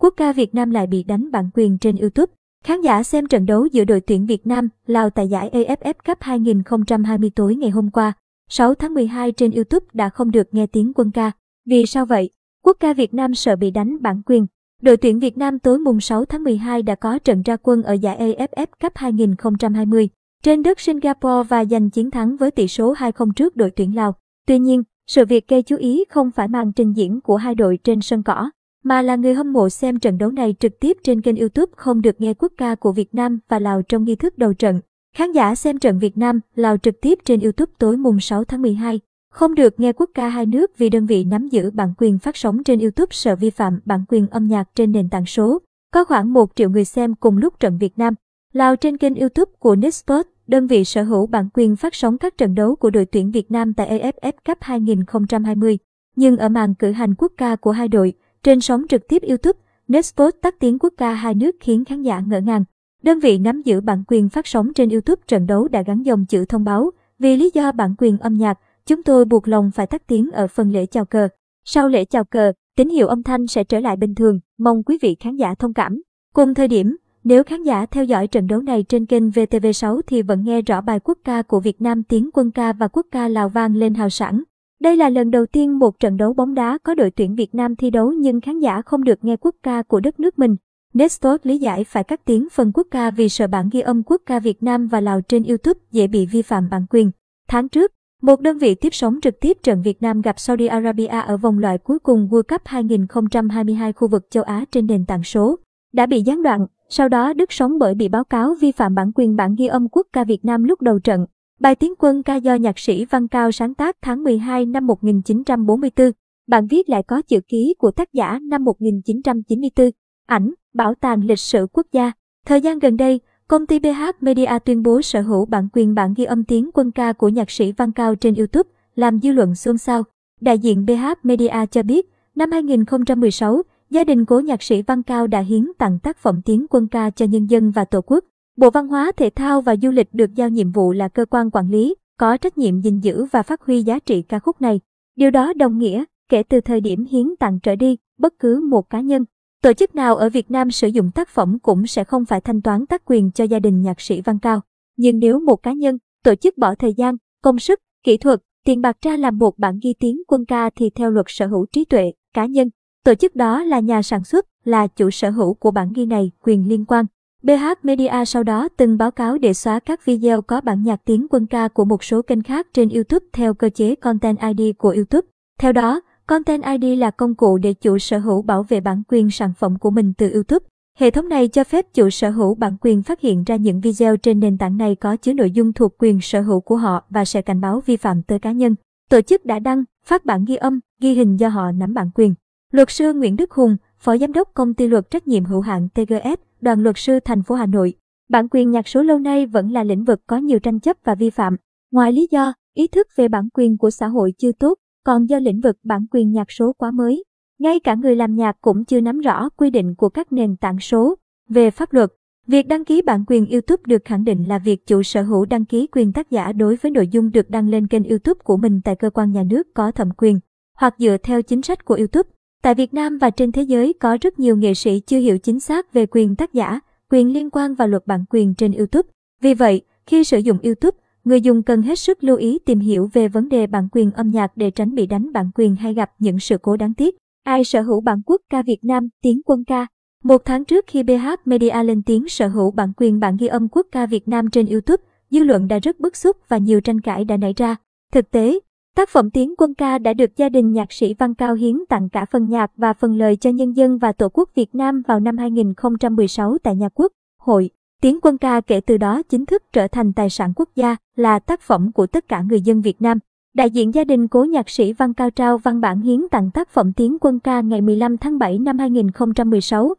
quốc ca Việt Nam lại bị đánh bản quyền trên YouTube. Khán giả xem trận đấu giữa đội tuyển Việt Nam, Lào tại giải AFF Cup 2020 tối ngày hôm qua, 6 tháng 12 trên YouTube đã không được nghe tiếng quân ca. Vì sao vậy? Quốc ca Việt Nam sợ bị đánh bản quyền. Đội tuyển Việt Nam tối mùng 6 tháng 12 đã có trận ra quân ở giải AFF Cup 2020 trên đất Singapore và giành chiến thắng với tỷ số 2-0 trước đội tuyển Lào. Tuy nhiên, sự việc gây chú ý không phải màn trình diễn của hai đội trên sân cỏ, mà là người hâm mộ xem trận đấu này trực tiếp trên kênh YouTube không được nghe quốc ca của Việt Nam và Lào trong nghi thức đầu trận. Khán giả xem trận Việt Nam, Lào trực tiếp trên YouTube tối mùng 6 tháng 12. Không được nghe quốc ca hai nước vì đơn vị nắm giữ bản quyền phát sóng trên YouTube sợ vi phạm bản quyền âm nhạc trên nền tảng số. Có khoảng 1 triệu người xem cùng lúc trận Việt Nam. Lào trên kênh YouTube của Nextport, đơn vị sở hữu bản quyền phát sóng các trận đấu của đội tuyển Việt Nam tại AFF Cup 2020. Nhưng ở màn cử hành quốc ca của hai đội, trên sóng trực tiếp YouTube, Nextport tắt tiếng quốc ca hai nước khiến khán giả ngỡ ngàng. Đơn vị nắm giữ bản quyền phát sóng trên YouTube trận đấu đã gắn dòng chữ thông báo, vì lý do bản quyền âm nhạc, chúng tôi buộc lòng phải tắt tiếng ở phần lễ chào cờ. Sau lễ chào cờ, tín hiệu âm thanh sẽ trở lại bình thường, mong quý vị khán giả thông cảm. Cùng thời điểm, nếu khán giả theo dõi trận đấu này trên kênh VTV6 thì vẫn nghe rõ bài quốc ca của Việt Nam tiếng quân ca và quốc ca Lào vang lên hào sảng. Đây là lần đầu tiên một trận đấu bóng đá có đội tuyển Việt Nam thi đấu nhưng khán giả không được nghe quốc ca của đất nước mình. Nestor lý giải phải cắt tiếng phần quốc ca vì sợ bản ghi âm quốc ca Việt Nam và Lào trên YouTube dễ bị vi phạm bản quyền. Tháng trước, một đơn vị tiếp sóng trực tiếp trận Việt Nam gặp Saudi Arabia ở vòng loại cuối cùng World Cup 2022 khu vực châu Á trên nền tảng số đã bị gián đoạn, sau đó đứt sóng bởi bị báo cáo vi phạm bản quyền bản ghi âm quốc ca Việt Nam lúc đầu trận. Bài tiến quân ca do nhạc sĩ Văn Cao sáng tác tháng 12 năm 1944. Bản viết lại có chữ ký của tác giả năm 1994. Ảnh, Bảo tàng lịch sử quốc gia. Thời gian gần đây, công ty BH Media tuyên bố sở hữu bản quyền bản ghi âm tiếng quân ca của nhạc sĩ Văn Cao trên YouTube, làm dư luận xôn xao. Đại diện BH Media cho biết, năm 2016, gia đình của nhạc sĩ Văn Cao đã hiến tặng tác phẩm tiếng quân ca cho nhân dân và tổ quốc. Bộ Văn hóa, Thể thao và Du lịch được giao nhiệm vụ là cơ quan quản lý, có trách nhiệm gìn giữ và phát huy giá trị ca khúc này. Điều đó đồng nghĩa, kể từ thời điểm hiến tặng trở đi, bất cứ một cá nhân, tổ chức nào ở Việt Nam sử dụng tác phẩm cũng sẽ không phải thanh toán tác quyền cho gia đình nhạc sĩ Văn Cao. Nhưng nếu một cá nhân, tổ chức bỏ thời gian, công sức, kỹ thuật, tiền bạc ra làm một bản ghi tiếng quân ca thì theo luật sở hữu trí tuệ, cá nhân, tổ chức đó là nhà sản xuất, là chủ sở hữu của bản ghi này, quyền liên quan. BH Media sau đó từng báo cáo để xóa các video có bản nhạc tiếng quân ca của một số kênh khác trên YouTube theo cơ chế Content ID của YouTube. Theo đó, Content ID là công cụ để chủ sở hữu bảo vệ bản quyền sản phẩm của mình từ YouTube. Hệ thống này cho phép chủ sở hữu bản quyền phát hiện ra những video trên nền tảng này có chứa nội dung thuộc quyền sở hữu của họ và sẽ cảnh báo vi phạm tới cá nhân. Tổ chức đã đăng, phát bản ghi âm, ghi hình do họ nắm bản quyền. Luật sư Nguyễn Đức Hùng, Phó Giám đốc Công ty luật trách nhiệm hữu hạn TGS, đoàn luật sư thành phố Hà Nội. Bản quyền nhạc số lâu nay vẫn là lĩnh vực có nhiều tranh chấp và vi phạm. Ngoài lý do, ý thức về bản quyền của xã hội chưa tốt, còn do lĩnh vực bản quyền nhạc số quá mới. Ngay cả người làm nhạc cũng chưa nắm rõ quy định của các nền tảng số. Về pháp luật, việc đăng ký bản quyền YouTube được khẳng định là việc chủ sở hữu đăng ký quyền tác giả đối với nội dung được đăng lên kênh YouTube của mình tại cơ quan nhà nước có thẩm quyền, hoặc dựa theo chính sách của YouTube. Tại Việt Nam và trên thế giới có rất nhiều nghệ sĩ chưa hiểu chính xác về quyền tác giả, quyền liên quan và luật bản quyền trên YouTube. Vì vậy, khi sử dụng YouTube, người dùng cần hết sức lưu ý tìm hiểu về vấn đề bản quyền âm nhạc để tránh bị đánh bản quyền hay gặp những sự cố đáng tiếc. Ai sở hữu bản quốc ca Việt Nam, tiếng quân ca? Một tháng trước khi BH Media lên tiếng sở hữu bản quyền bản ghi âm quốc ca Việt Nam trên YouTube, dư luận đã rất bức xúc và nhiều tranh cãi đã nảy ra. Thực tế, Tác phẩm Tiếng quân ca đã được gia đình nhạc sĩ Văn Cao hiến tặng cả phần nhạc và phần lời cho nhân dân và Tổ quốc Việt Nam vào năm 2016 tại nhà quốc hội. Tiếng quân ca kể từ đó chính thức trở thành tài sản quốc gia, là tác phẩm của tất cả người dân Việt Nam. Đại diện gia đình cố nhạc sĩ Văn Cao trao văn bản hiến tặng tác phẩm Tiếng quân ca ngày 15 tháng 7 năm 2016.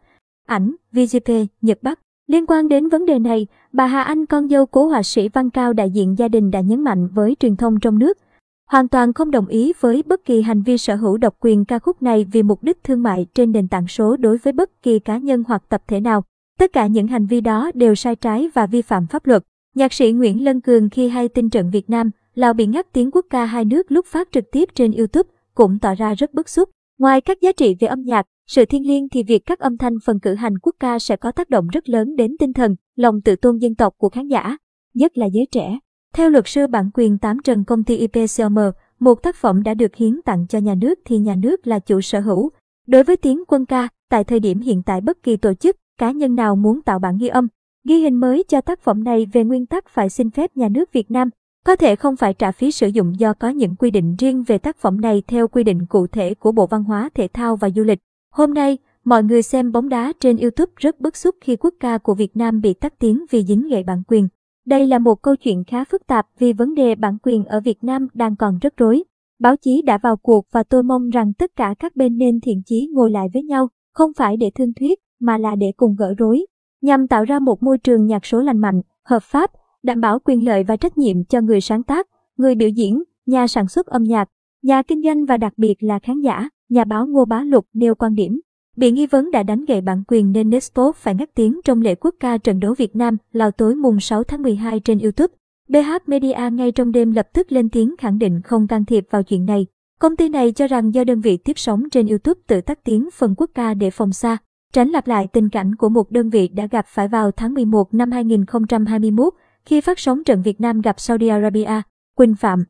Ảnh, VGP, Nhật Bắc. Liên quan đến vấn đề này, bà Hà Anh con dâu cố họa sĩ Văn Cao đại diện gia đình đã nhấn mạnh với truyền thông trong nước, hoàn toàn không đồng ý với bất kỳ hành vi sở hữu độc quyền ca khúc này vì mục đích thương mại trên nền tảng số đối với bất kỳ cá nhân hoặc tập thể nào. Tất cả những hành vi đó đều sai trái và vi phạm pháp luật. Nhạc sĩ Nguyễn Lân Cường khi hay tin trận Việt Nam, Lào bị ngắt tiếng quốc ca hai nước lúc phát trực tiếp trên YouTube cũng tỏ ra rất bức xúc. Ngoài các giá trị về âm nhạc, sự thiêng liêng thì việc các âm thanh phần cử hành quốc ca sẽ có tác động rất lớn đến tinh thần, lòng tự tôn dân tộc của khán giả, nhất là giới trẻ. Theo luật sư bản quyền 8 trần công ty IPCM, một tác phẩm đã được hiến tặng cho nhà nước thì nhà nước là chủ sở hữu. Đối với tiếng quân ca, tại thời điểm hiện tại bất kỳ tổ chức, cá nhân nào muốn tạo bản ghi âm, ghi hình mới cho tác phẩm này về nguyên tắc phải xin phép nhà nước Việt Nam, có thể không phải trả phí sử dụng do có những quy định riêng về tác phẩm này theo quy định cụ thể của Bộ Văn hóa Thể thao và Du lịch. Hôm nay, mọi người xem bóng đá trên YouTube rất bức xúc khi quốc ca của Việt Nam bị tắt tiếng vì dính nghệ bản quyền. Đây là một câu chuyện khá phức tạp vì vấn đề bản quyền ở Việt Nam đang còn rất rối. Báo chí đã vào cuộc và tôi mong rằng tất cả các bên nên thiện chí ngồi lại với nhau, không phải để thương thuyết, mà là để cùng gỡ rối, nhằm tạo ra một môi trường nhạc số lành mạnh, hợp pháp, đảm bảo quyền lợi và trách nhiệm cho người sáng tác, người biểu diễn, nhà sản xuất âm nhạc, nhà kinh doanh và đặc biệt là khán giả. Nhà báo Ngô Bá Lục nêu quan điểm. Bị nghi vấn đã đánh gậy bản quyền nên Nextpop phải ngắt tiếng trong lễ quốc ca trận đấu Việt Nam Lào tối mùng 6 tháng 12 trên YouTube. BH Media ngay trong đêm lập tức lên tiếng khẳng định không can thiệp vào chuyện này. Công ty này cho rằng do đơn vị tiếp sóng trên YouTube tự tắt tiếng phần quốc ca để phòng xa, tránh lặp lại tình cảnh của một đơn vị đã gặp phải vào tháng 11 năm 2021 khi phát sóng trận Việt Nam gặp Saudi Arabia. Quỳnh Phạm